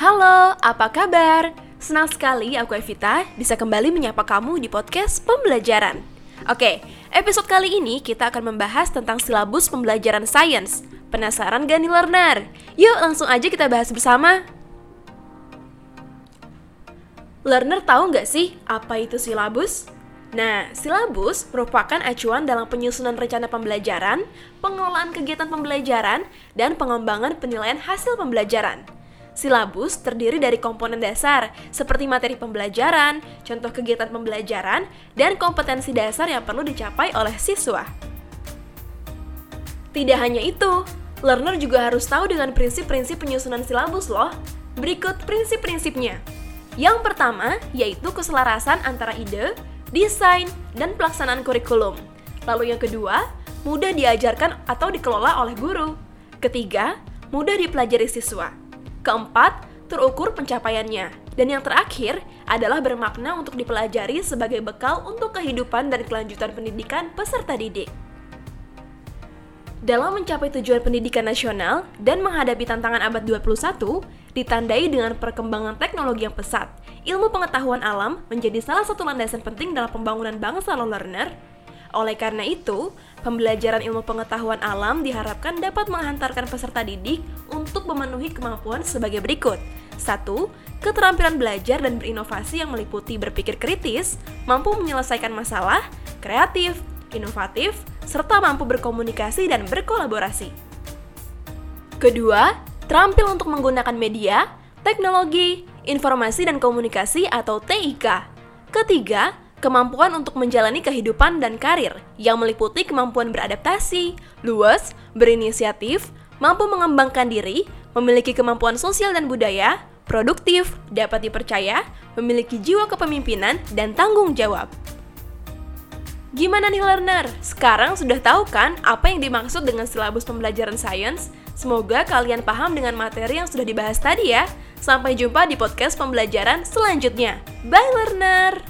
Halo, apa kabar? Senang sekali aku Evita bisa kembali menyapa kamu di podcast pembelajaran. Oke, episode kali ini kita akan membahas tentang silabus pembelajaran sains. Penasaran gak nih learner? Yuk langsung aja kita bahas bersama. Learner tahu nggak sih apa itu silabus? Nah, silabus merupakan acuan dalam penyusunan rencana pembelajaran, pengelolaan kegiatan pembelajaran, dan pengembangan penilaian hasil pembelajaran. Silabus terdiri dari komponen dasar seperti materi pembelajaran, contoh kegiatan pembelajaran, dan kompetensi dasar yang perlu dicapai oleh siswa. Tidak hanya itu, learner juga harus tahu dengan prinsip-prinsip penyusunan silabus loh. Berikut prinsip-prinsipnya. Yang pertama yaitu keselarasan antara ide, desain, dan pelaksanaan kurikulum. Lalu yang kedua, mudah diajarkan atau dikelola oleh guru. Ketiga, mudah dipelajari siswa. Keempat, terukur pencapaiannya. Dan yang terakhir adalah bermakna untuk dipelajari sebagai bekal untuk kehidupan dan kelanjutan pendidikan peserta didik. Dalam mencapai tujuan pendidikan nasional dan menghadapi tantangan abad 21, ditandai dengan perkembangan teknologi yang pesat, ilmu pengetahuan alam menjadi salah satu landasan penting dalam pembangunan bangsa lo learner. Oleh karena itu, Pembelajaran ilmu pengetahuan alam diharapkan dapat menghantarkan peserta didik untuk memenuhi kemampuan sebagai berikut. 1. Keterampilan belajar dan berinovasi yang meliputi berpikir kritis, mampu menyelesaikan masalah, kreatif, inovatif, serta mampu berkomunikasi dan berkolaborasi. Kedua, terampil untuk menggunakan media, teknologi, informasi dan komunikasi atau TIK. Ketiga, kemampuan untuk menjalani kehidupan dan karir yang meliputi kemampuan beradaptasi, luas, berinisiatif, mampu mengembangkan diri, memiliki kemampuan sosial dan budaya, produktif, dapat dipercaya, memiliki jiwa kepemimpinan, dan tanggung jawab. Gimana nih learner? Sekarang sudah tahu kan apa yang dimaksud dengan silabus pembelajaran sains? Semoga kalian paham dengan materi yang sudah dibahas tadi ya. Sampai jumpa di podcast pembelajaran selanjutnya. Bye learner!